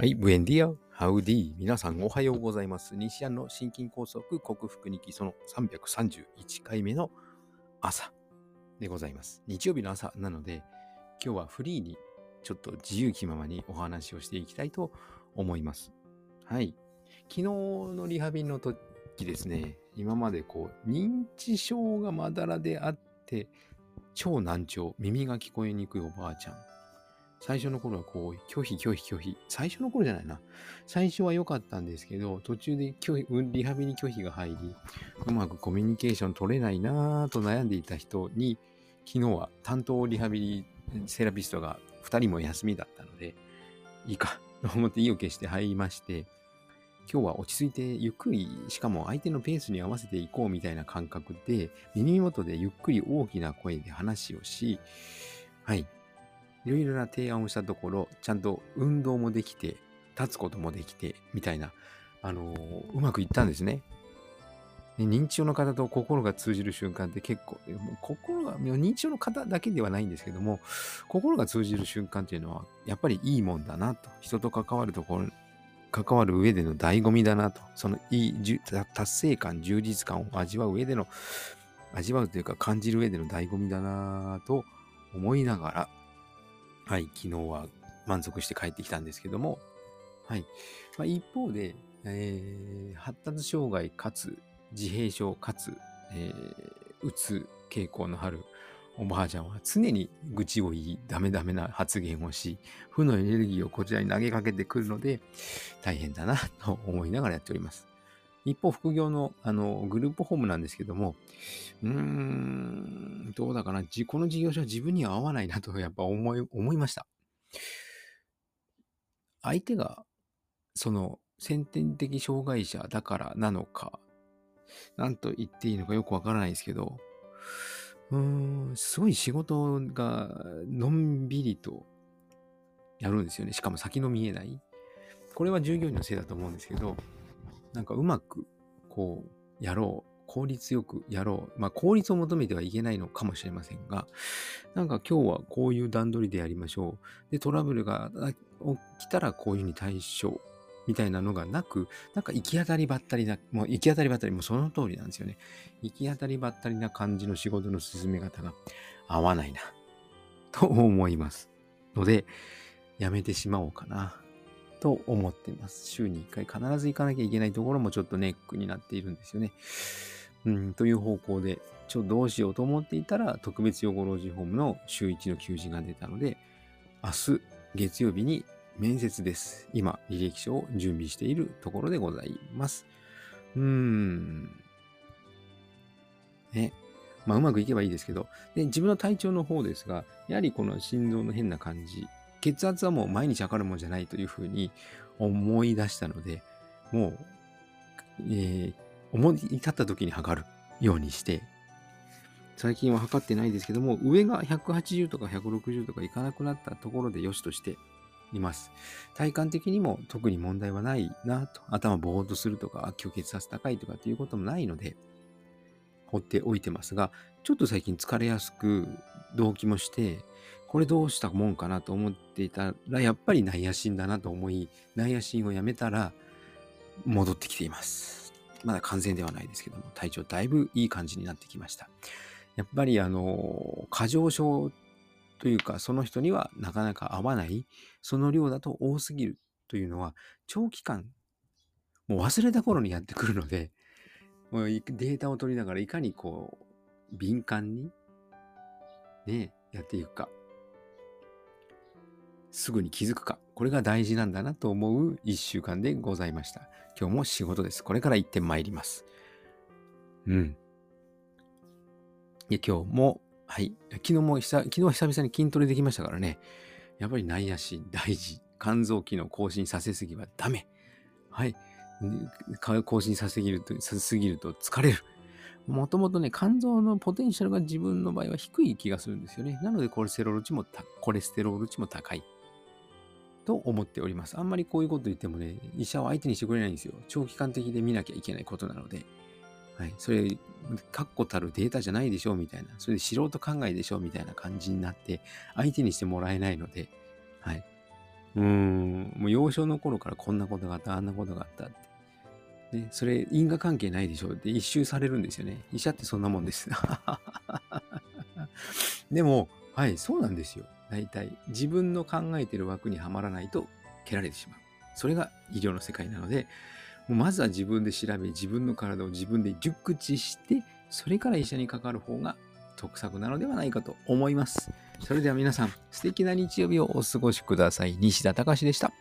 はい、ブエンディア、ハウディ。皆さんおはようございます。西安の心筋梗塞克服に基その331回目の朝でございます。日曜日の朝なので、今日はフリーにちょっと自由気ままにお話をしていきたいと思います。はい。昨日のリハビリの時ですね、今までこう、認知症がまだらであって、超難聴、耳が聞こえにくいおばあちゃん。最初の頃はこう、拒否拒否拒否。最初の頃じゃないな。最初は良かったんですけど、途中で拒否、リハビリ拒否が入り、うまくコミュニケーション取れないなぁと悩んでいた人に、昨日は担当リハビリセラピストが2人も休みだったので、いいかと思って意を決して入りまして、今日は落ち着いてゆっくり、しかも相手のペースに合わせていこうみたいな感覚で、耳元でゆっくり大きな声で話をし、はい、いろいろな提案をしたところ、ちゃんと運動もできて、立つこともできて、みたいな、あのー、うまくいったんですね。認知症の方と心が通じる瞬間って結構、心が、認知症の方だけではないんですけども、心が通じる瞬間っていうのは、やっぱりいいもんだなと。人と関わるところ、関わる上での醍醐味だなと。そのいい、達成感、充実感を味わう上での、味わうというか感じる上での醍醐味だなと思いながら、はい、昨日は満足して帰ってきたんですけども、はい。まあ、一方で、えー、発達障害かつ自閉症かつ、えー、うつ傾向のあるおばあちゃんは常に愚痴を言い、ダメダメな発言をし、負のエネルギーをこちらに投げかけてくるので、大変だなと思いながらやっております。一方、副業のあのグループホームなんですけども、うーん、どうだかな、この事業所は自分には合わないなとやっぱ思い、思いました。相手が、その、先天的障害者だからなのか、なんと言っていいのかよくわからないですけど、うーん、すごい仕事がのんびりとやるんですよね。しかも先の見えない。これは従業員のせいだと思うんですけど、なんかうまく、こう、やろう。効率よくやろう。まあ、効率を求めてはいけないのかもしれませんが、なんか今日はこういう段取りでやりましょう。で、トラブルが起きたらこういうふうに対処。みたいなのがなく、なんか行き当たりばったりな、もう行き当たりばったり、もうその通りなんですよね。行き当たりばったりな感じの仕事の進め方が合わないな、と思います。ので、やめてしまおうかな。と思っています。週に1回必ず行かなきゃいけないところもちょっとネックになっているんですよね。うん、という方向で、ちょっとどうしようと思っていたら、特別養護老人ホームの週1の求人が出たので、明日月曜日に面接です。今、履歴書を準備しているところでございます。うーん。ね。まあ、うまくいけばいいですけど、で、自分の体調の方ですが、やはりこの心臓の変な感じ、血圧はもう毎日測るもんじゃないというふうに思い出したので、もう、えー、思い立った時に測るようにして、最近は測ってないですけども、上が180とか160とかいかなくなったところで良しとしています。体感的にも特に問題はないなと、頭ぼーっとするとか、虚血圧高いとかっていうこともないので、放っておいてますが、ちょっと最近疲れやすく、動悸もして、これどうしたもんかなと思っていたら、やっぱり内野心だなと思い、内野心をやめたら、戻ってきています。まだ完全ではないですけども、体調だいぶいい感じになってきました。やっぱりあの、過剰症というか、その人にはなかなか合わない、その量だと多すぎるというのは、長期間、もう忘れた頃にやってくるので、もうデータを取りながらいかにこう、敏感に、ね、やっていくか。すぐに気づくか。これが大事なんだなと思う一週間でございました。今日も仕事です。これから行って参ります。うん。で、今日も、はい。昨日も久、昨日は久々に筋トレできましたからね。やっぱり内野心大事。肝臓機能更新させすぎはダメ。はい。更新させすぎると、させすぎると疲れる。もともとね、肝臓のポテンシャルが自分の場合は低い気がするんですよね。なのでコレステロール値も、コレステロール値も高い。と思っております。あんまりこういうこと言ってもね、医者は相手にしてくれないんですよ。長期間的で見なきゃいけないことなので。はい。それ、確固たるデータじゃないでしょうみたいな。それで素人考えでしょうみたいな感じになって、相手にしてもらえないので、はい。うーん、もう幼少の頃からこんなことがあった、あんなことがあったって。ね、それ因果関係ないでしょうって一周されるんですよね。医者ってそんなもんです。でも、はい、そうなんですよ。大体、自分の考えてる枠にはまらないと蹴られてしまう。それが医療の世界なので、もうまずは自分で調べ、自分の体を自分で熟知して、それから医者にかかる方が得策なのではないかと思います。それでは皆さん、素敵な日曜日をお過ごしください。西田隆でした。